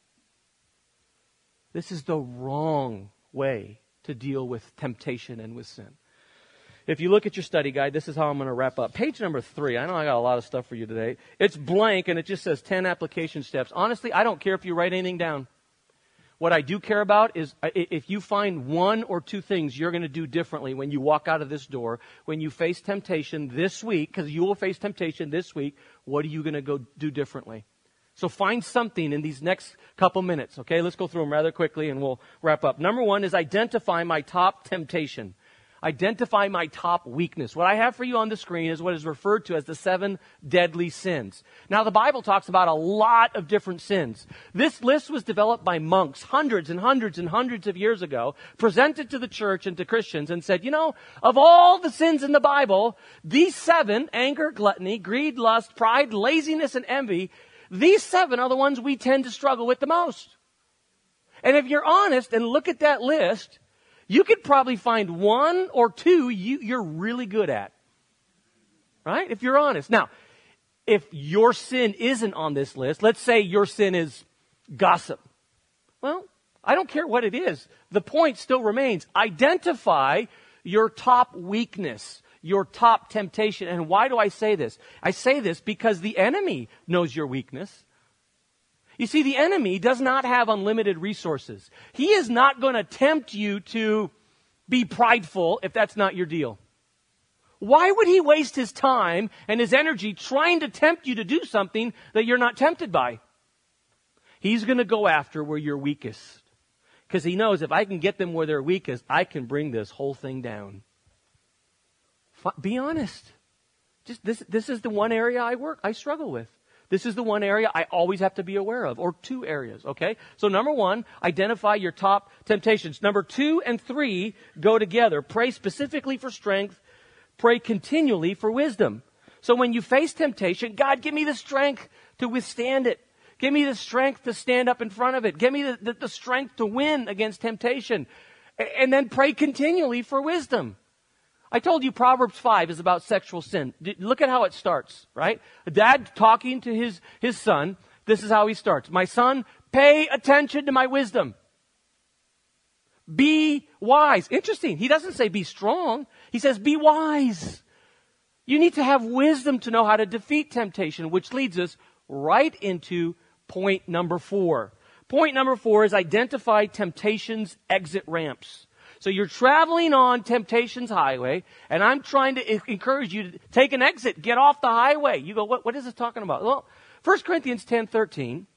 This is the wrong way to deal with temptation and with sin. If you look at your study guide, this is how I'm going to wrap up. Page number three. I know I got a lot of stuff for you today. It's blank and it just says 10 application steps. Honestly, I don't care if you write anything down. What I do care about is if you find one or two things you're going to do differently when you walk out of this door, when you face temptation this week, because you will face temptation this week, what are you going to go do differently? So find something in these next couple minutes, okay? Let's go through them rather quickly and we'll wrap up. Number one is identify my top temptation identify my top weakness. What I have for you on the screen is what is referred to as the seven deadly sins. Now, the Bible talks about a lot of different sins. This list was developed by monks hundreds and hundreds and hundreds of years ago, presented to the church and to Christians, and said, you know, of all the sins in the Bible, these seven, anger, gluttony, greed, lust, pride, laziness, and envy, these seven are the ones we tend to struggle with the most. And if you're honest and look at that list, you could probably find one or two you, you're really good at. Right? If you're honest. Now, if your sin isn't on this list, let's say your sin is gossip. Well, I don't care what it is. The point still remains. Identify your top weakness, your top temptation. And why do I say this? I say this because the enemy knows your weakness. You see, the enemy does not have unlimited resources. He is not going to tempt you to be prideful if that's not your deal. Why would he waste his time and his energy trying to tempt you to do something that you're not tempted by? He's going to go after where you're weakest. Because he knows if I can get them where they're weakest, I can bring this whole thing down. Be honest. Just this, this is the one area I work, I struggle with. This is the one area I always have to be aware of, or two areas, okay? So number one, identify your top temptations. Number two and three go together. Pray specifically for strength. Pray continually for wisdom. So when you face temptation, God, give me the strength to withstand it. Give me the strength to stand up in front of it. Give me the, the, the strength to win against temptation. And then pray continually for wisdom. I told you Proverbs 5 is about sexual sin. Look at how it starts, right? A dad talking to his, his son. This is how he starts. My son, pay attention to my wisdom. Be wise. Interesting. He doesn't say be strong. He says be wise. You need to have wisdom to know how to defeat temptation, which leads us right into point number four. Point number four is identify temptation's exit ramps. So you're traveling on temptation's highway, and I'm trying to encourage you to take an exit, get off the highway. You go, what, what is this talking about? Well, 1 Corinthians 10, 13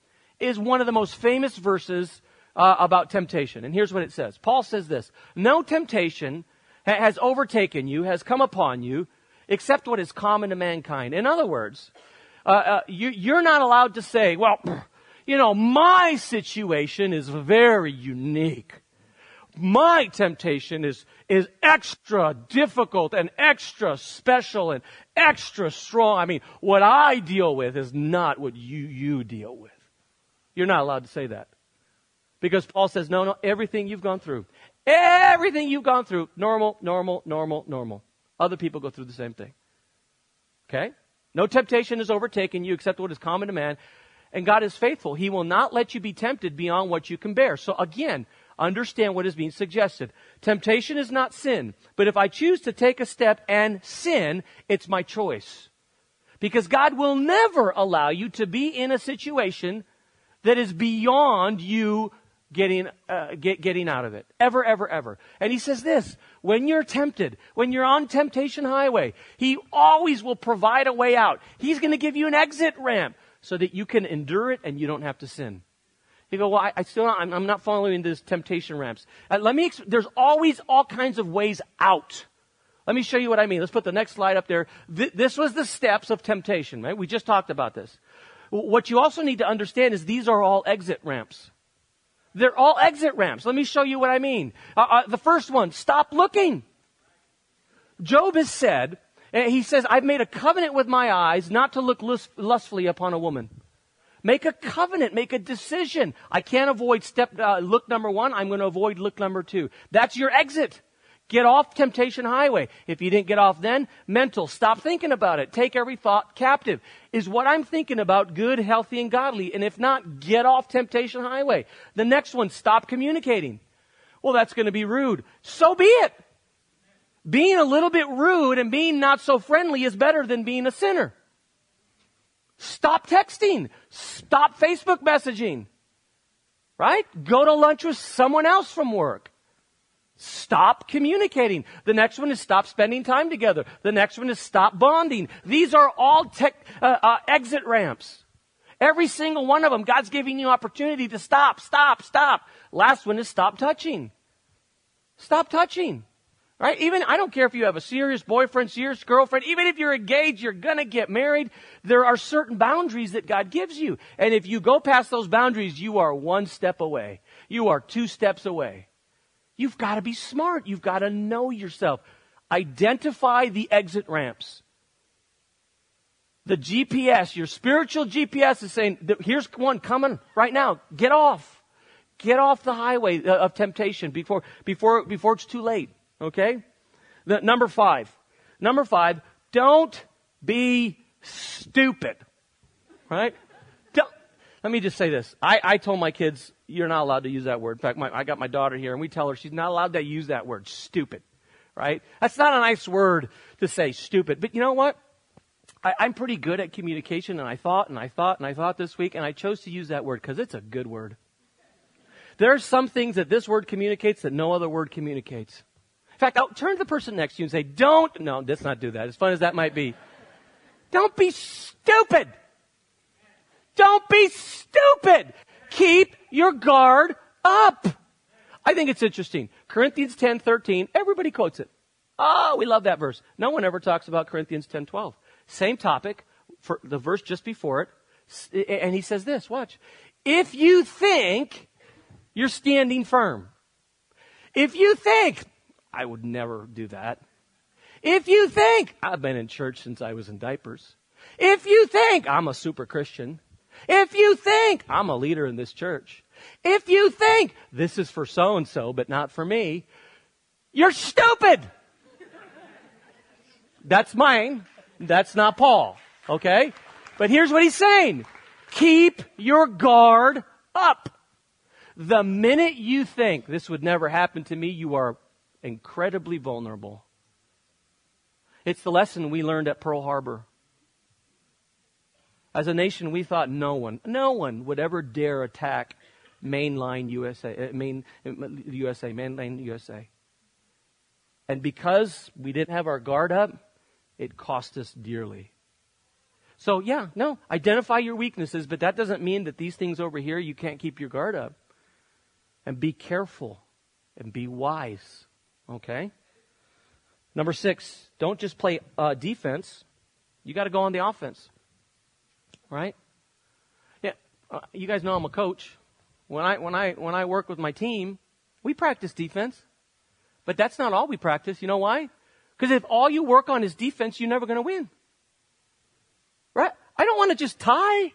is one of the most famous verses uh, about temptation. And here's what it says. Paul says this, no temptation ha- has overtaken you, has come upon you, except what is common to mankind. In other words, uh, uh, you, you're not allowed to say, well, you know, my situation is very unique. My temptation is, is extra difficult and extra special and extra strong. I mean, what I deal with is not what you, you deal with. You're not allowed to say that. Because Paul says, no, no, everything you've gone through, everything you've gone through, normal, normal, normal, normal. Other people go through the same thing. Okay? No temptation has overtaken you except what is common to man. And God is faithful. He will not let you be tempted beyond what you can bear. So again, understand what is being suggested. Temptation is not sin. But if I choose to take a step and sin, it's my choice. Because God will never allow you to be in a situation that is beyond you getting, uh, get, getting out of it. Ever, ever, ever. And he says this, when you're tempted, when you're on temptation highway, he always will provide a way out. He's going to give you an exit ramp so that you can endure it and you don't have to sin. You go, well, I, I still, I'm, I'm, not following these temptation ramps. Uh, let me, there's always all kinds of ways out. Let me show you what I mean. Let's put the next slide up there. Th- this was the steps of temptation, right? We just talked about this. What you also need to understand is these are all exit ramps. They're all exit ramps. Let me show you what I mean. Uh, uh, the first one, stop looking. Job has said, he says, I've made a covenant with my eyes not to look lust- lustfully upon a woman. Make a covenant, make a decision. I can't avoid step, uh, look number one. I'm going to avoid look number two. That's your exit. Get off temptation highway. If you didn't get off then, mental. Stop thinking about it. Take every thought captive. Is what I'm thinking about good, healthy, and godly? And if not, get off temptation highway. The next one, stop communicating. Well, that's going to be rude. So be it. Being a little bit rude and being not so friendly is better than being a sinner. Stop texting. Stop Facebook messaging. Right? Go to lunch with someone else from work. Stop communicating. The next one is stop spending time together. The next one is stop bonding. These are all tech, uh, uh, exit ramps. Every single one of them, God's giving you opportunity to stop, stop, stop. Last one is stop touching. Stop touching. Right? Even, I don't care if you have a serious boyfriend, serious girlfriend, even if you're engaged, you're gonna get married, there are certain boundaries that God gives you. And if you go past those boundaries, you are one step away. You are two steps away. You've got to be smart. You've got to know yourself. Identify the exit ramps. The GPS, your spiritual GPS is saying, here's one coming right now. Get off. Get off the highway uh, of temptation before, before, before it's too late. Okay? The, number five. Number five, don't be stupid. Right? Don't, let me just say this. I, I told my kids you're not allowed to use that word. In fact, my, I got my daughter here and we tell her she's not allowed to use that word, stupid. Right? That's not a nice word to say, stupid. But you know what? I, I'm pretty good at communication and I thought and I thought and I thought this week and I chose to use that word because it's a good word. There are some things that this word communicates that no other word communicates. In fact, I'll turn to the person next to you and say, don't, no, let's not do that, as fun as that might be. Don't be stupid. Don't be stupid. Keep your guard up. I think it's interesting. Corinthians 10, 13, everybody quotes it. Oh, we love that verse. No one ever talks about Corinthians 10, 12. Same topic, for the verse just before it. And he says this, watch. If you think you're standing firm, if you think, I would never do that. If you think, I've been in church since I was in diapers. If you think I'm a super Christian, if you think I'm a leader in this church, if you think this is for so and so but not for me, you're stupid. That's mine. That's not Paul. Okay? But here's what he's saying. Keep your guard up. The minute you think this would never happen to me, you are incredibly vulnerable. It's the lesson we learned at Pearl Harbor. As a nation, we thought no one, no one would ever dare attack mainline USA, uh, main, USA, mainland USA. And because we didn't have our guard up, it cost us dearly. So yeah, no, identify your weaknesses, but that doesn't mean that these things over here you can't keep your guard up. And be careful and be wise. Okay? Number six, don't just play uh, defense. You got to go on the offense. Right? Yeah, uh, you guys know I'm a coach. When I when I when I work with my team, we practice defense. But that's not all we practice. You know why? Because if all you work on is defense, you're never going to win. Right? I don't want to just tie.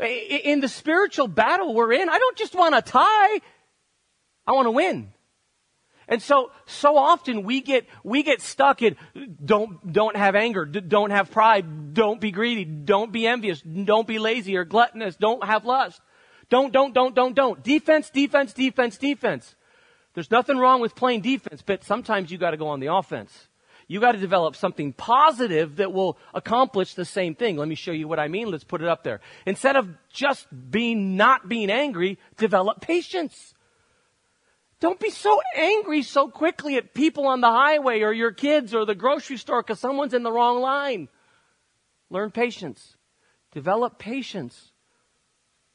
In the spiritual battle we're in, I don't just want to tie. I want to win. And so, so often we get, we get stuck in don't, don't have anger, don't have pride, don't be greedy, don't be envious, don't be lazy or gluttonous, don't have lust. Don't, don't, don't, don't, don't. Defense, defense, defense, defense. There's nothing wrong with playing defense, but sometimes you gotta go on the offense. You gotta develop something positive that will accomplish the same thing. Let me show you what I mean. Let's put it up there. Instead of just being, not being angry, develop patience. Don't be so angry so quickly at people on the highway or your kids or the grocery store because someone's in the wrong line. Learn patience. Develop patience.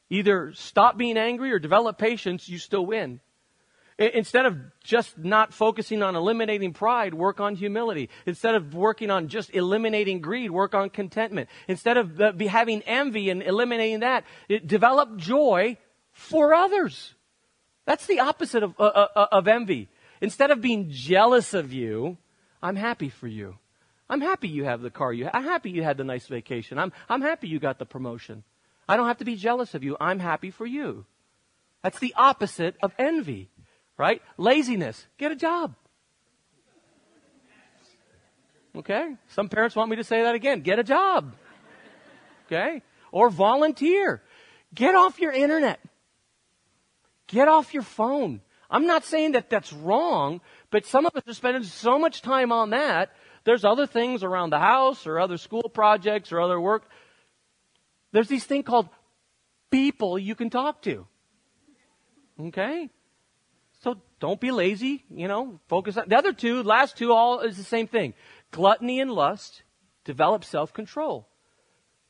Either stop being angry or develop patience, you still win. Instead of just not focusing on eliminating pride, work on humility. Instead of working on just eliminating greed, work on contentment. Instead of uh, having envy and eliminating that, develop joy for others. That's the opposite of, uh, uh, uh, of envy. Instead of being jealous of you, I'm happy for you. I'm happy you have the car you I'm happy you had the nice vacation. I'm, I'm happy you got the promotion. I don't have to be jealous of you. I'm happy for you. That's the opposite of envy, right? Laziness. Get a job. Okay? Some parents want me to say that again. Get a job. Okay? Or volunteer. Get off your internet. Get off your phone. I'm not saying that that's wrong, but some of us are spending so much time on that. There's other things around the house or other school projects or other work. There's these things called people you can talk to. Okay? So don't be lazy, you know, focus on the other two, last two all is the same thing. Gluttony and lust, develop self-control.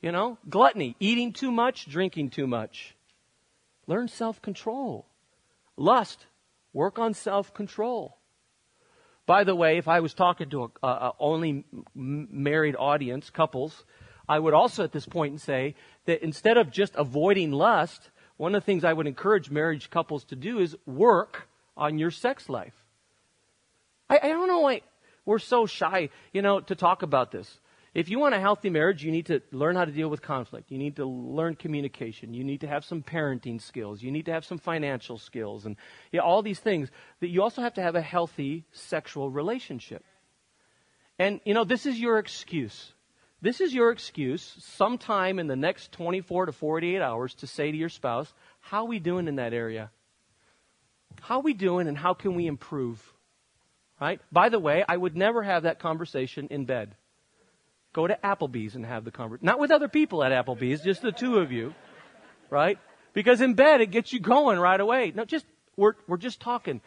You know, gluttony, eating too much, drinking too much. Learn self control. Lust, work on self control. By the way, if I was talking to a, only married audience, couples, I would also at this point say that instead of just avoiding lust, one of the things I would encourage marriage couples to do is work on your sex life. I, I don't know why we're so shy, you know, to talk about this. If you want a healthy marriage, you need to learn how to deal with conflict. You need to learn communication. You need to have some parenting skills. You need to have some financial skills and you know, all these things. That you also have to have a healthy sexual relationship. And you know, this is your excuse. This is your excuse sometime in the next 24 to 48 hours to say to your spouse, how are we doing in that area? How are we doing and how can we improve? Right? By the way, I would never have that conversation in bed. Go to Applebee's and have the conversation. Not with other people at Applebee's, just the two of you. Right? Because in bed it gets you going right away. No, just, we're, we're just talking.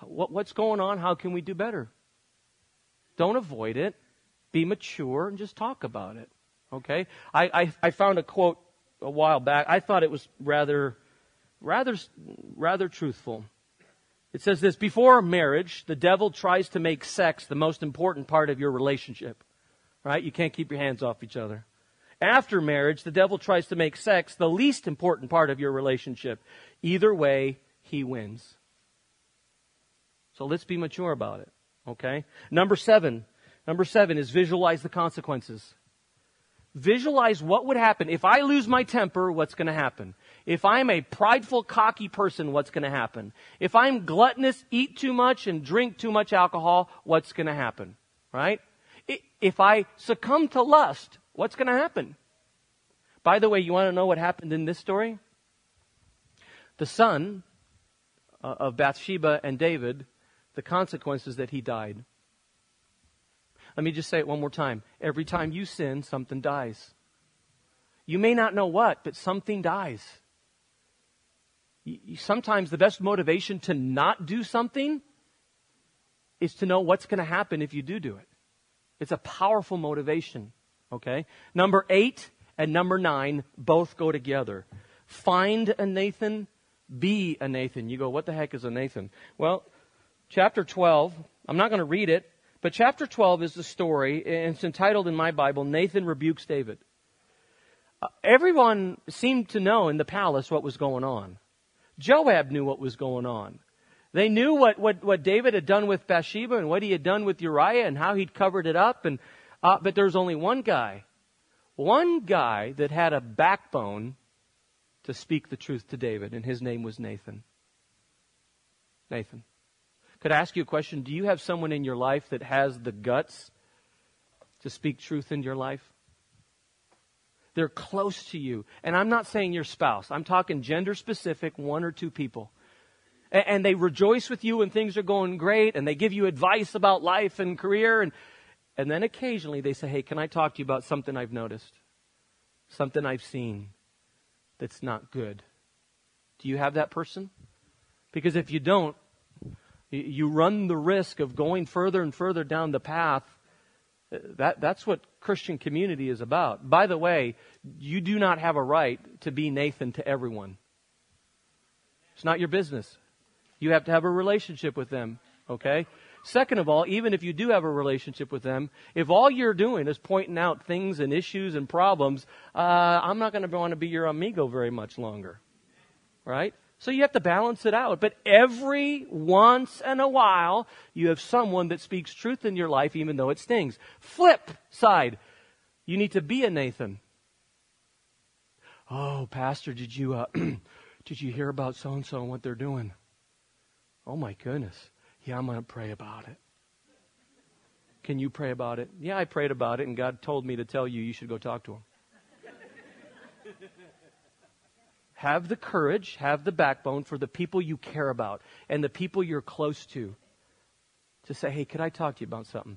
What, what's going on? How can we do better? Don't avoid it. Be mature and just talk about it. Okay? I, I, I found a quote a while back. I thought it was rather, rather, rather truthful. It says this before marriage, the devil tries to make sex the most important part of your relationship. Right? You can't keep your hands off each other. After marriage, the devil tries to make sex the least important part of your relationship. Either way, he wins. So let's be mature about it. Okay? Number seven. Number seven is visualize the consequences. Visualize what would happen. If I lose my temper, what's going to happen? If I'm a prideful, cocky person, what's going to happen? If I'm gluttonous, eat too much, and drink too much alcohol, what's going to happen? Right? If I succumb to lust, what's going to happen? By the way, you want to know what happened in this story? The son uh, of Bathsheba and David, the consequences that he died. Let me just say it one more time. Every time you sin, something dies. You may not know what, but something dies. Sometimes the best motivation to not do something is to know what's going to happen if you do do it. It's a powerful motivation. Okay? Number eight and number nine both go together. Find a Nathan, be a Nathan. You go, what the heck is a Nathan? Well, chapter 12, I'm not going to read it, but chapter 12 is the story, and it's entitled in my Bible, Nathan Rebukes David. Uh, everyone seemed to know in the palace what was going on. Joab knew what was going on. They knew what, what, what David had done with Bathsheba and what he had done with Uriah and how he'd covered it up. And, uh, but there's only one guy, one guy that had a backbone to speak the truth to David, and his name was Nathan. Nathan. Could I ask you a question? Do you have someone in your life that has the guts to speak truth in your life? They're close to you. And I'm not saying your spouse. I'm talking gender specific, one or two people. And, and they rejoice with you when things are going great and they give you advice about life and career. And, and then occasionally they say, Hey, can I talk to you about something I've noticed? Something I've seen that's not good. Do you have that person? Because if you don't, you run the risk of going further and further down the path uh, that, that's what Christian community is about. By the way, you do not have a right to be Nathan to everyone. It's not your business. You have to have a relationship with them, okay? Second of all, even if you do have a relationship with them, if all you're doing is pointing out things and issues and problems, uh, I'm not going to want to be your amigo very much longer. Right? So you have to balance it out. But every once in a while, you have someone that speaks truth in your life, even though it stings. Flip side. You need to be a Nathan. Oh, Pastor, did you, uh, <clears throat> did you hear about so and so and what they're doing? Oh my goodness. Yeah, I'm going to pray about it. Can you pray about it? Yeah, I prayed about it, and God told me to tell you you should go talk to him. <laughs> Have the courage, have the backbone for the people you care about and the people you're close to to say, hey, could I talk to you about something?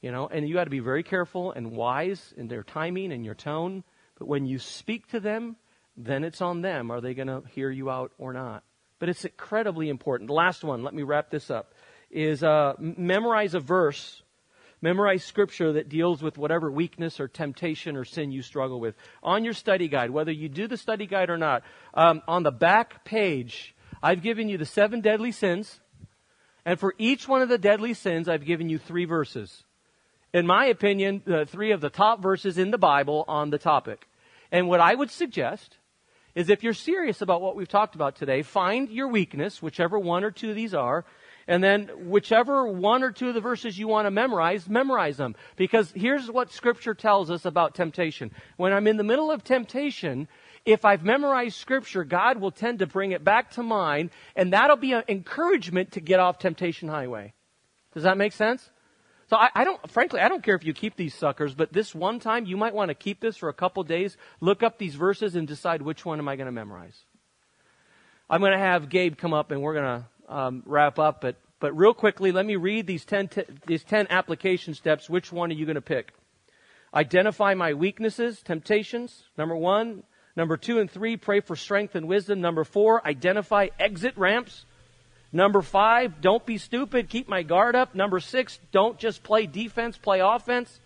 You know, and you got to be very careful and wise in their timing and your tone. But when you speak to them, then it's on them. Are they going to hear you out or not? But it's incredibly important. The last one, let me wrap this up, is uh, memorize a verse Memorize scripture that deals with whatever weakness or temptation or sin you struggle with. On your study guide, whether you do the study guide or not, um, on the back page, I've given you the seven deadly sins. And for each one of the deadly sins, I've given you three verses. In my opinion, three of the top verses in the Bible on the topic. And what I would suggest is if you're serious about what we've talked about today, find your weakness, whichever one or two of these are, and then whichever one or two of the verses you want to memorize, memorize them. Because here's what scripture tells us about temptation. When I'm in the middle of temptation, if I've memorized scripture, God will tend to bring it back to mind, and that'll be an encouragement to get off temptation highway. Does that make sense? So I, I, don't, frankly, I don't care if you keep these suckers, but this one time you might want to keep this for a couple days, look up these verses and decide which one am I going to memorize. I'm going to have Gabe come up and we're going to um, wrap up, but, but real quickly, let me read these 10, t- these 10 application steps. Which one are you going to pick? Identify my weaknesses, temptations, number one. Number two and three, pray for strength and wisdom. Number four, identify exit ramps. Number five, don't be stupid, keep my guard up. Number six, don't just play defense, play offense.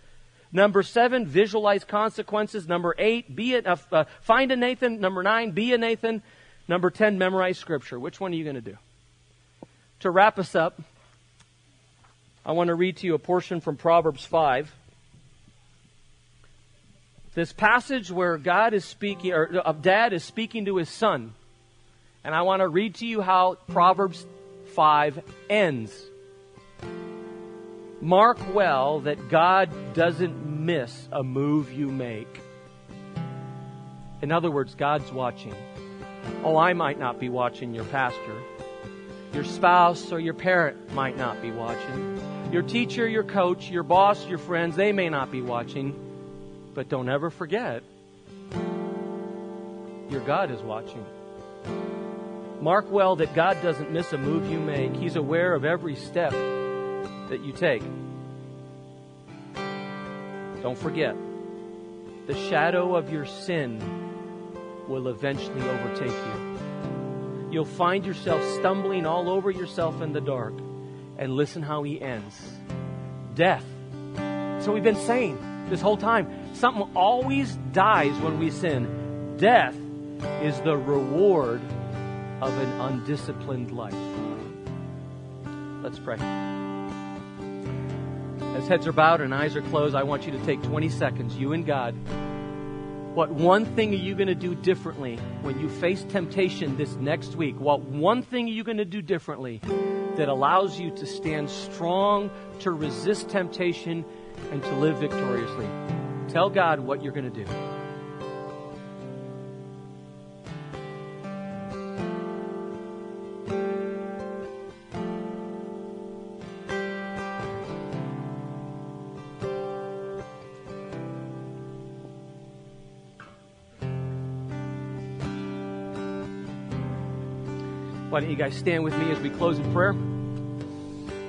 Number seven, visualize consequences. Number eight, be a, uh, find a Nathan. Number nine, be a Nathan. Number ten, memorize scripture. Which one are you going to do? to wrap us up, I want to read to you a portion from Proverbs 5. This passage where God is speaking, or uh, dad is speaking to his son. And I want to read to you how Proverbs 5 ends. Mark well that God doesn't miss a move you make. In other words, God's watching. Oh, I might not be watching your pastor. Your spouse or your parent might not be watching. Your teacher, your coach, your boss, your friends, they may not be watching. But don't ever forget, your God is watching. Mark well that God doesn't miss a move you make. He's aware of every step that you take. Don't forget, the shadow of your sin will eventually overtake you. You'll find yourself stumbling all over yourself in the dark. And listen how he ends death. So we've been saying this whole time something always dies when we sin. Death is the reward of an undisciplined life. Let's pray. As heads are bowed and eyes are closed, I want you to take 20 seconds, you and God. What one thing are you going to do differently when you face temptation this next week? What one thing are you going to do differently that allows you to stand strong, to resist temptation, and to live victoriously? Tell God what you're going to do. Why don't you guys stand with me as we close in prayer?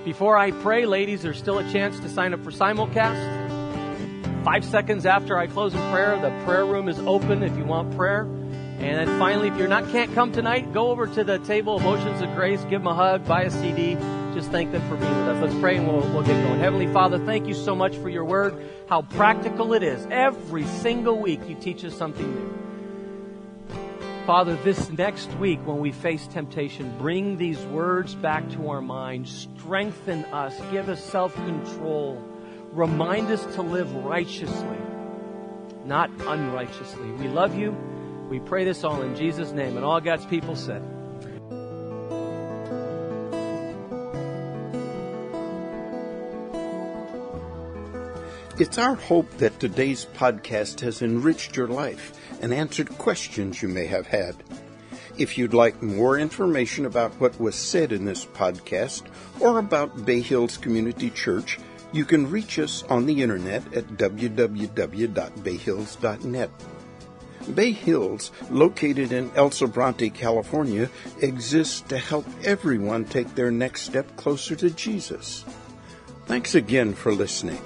Before I pray, ladies, there's still a chance to sign up for simulcast. Five seconds after I close in prayer, the prayer room is open if you want prayer. And then finally, if you're not can't come tonight, go over to the table of Oceans of Grace, give them a hug, buy a CD. Just thank them for being with us. Let's pray and we'll, we'll get going. Heavenly Father, thank you so much for your word, how practical it is. Every single week you teach us something new. Father, this next week when we face temptation, bring these words back to our minds. Strengthen us. Give us self control. Remind us to live righteously, not unrighteously. We love you. We pray this all in Jesus' name. And all God's people said, It's our hope that today's podcast has enriched your life and answered questions you may have had. If you'd like more information about what was said in this podcast or about Bay Hills Community Church, you can reach us on the internet at www.bayhills.net. Bay Hills, located in El Sobrante, California, exists to help everyone take their next step closer to Jesus. Thanks again for listening.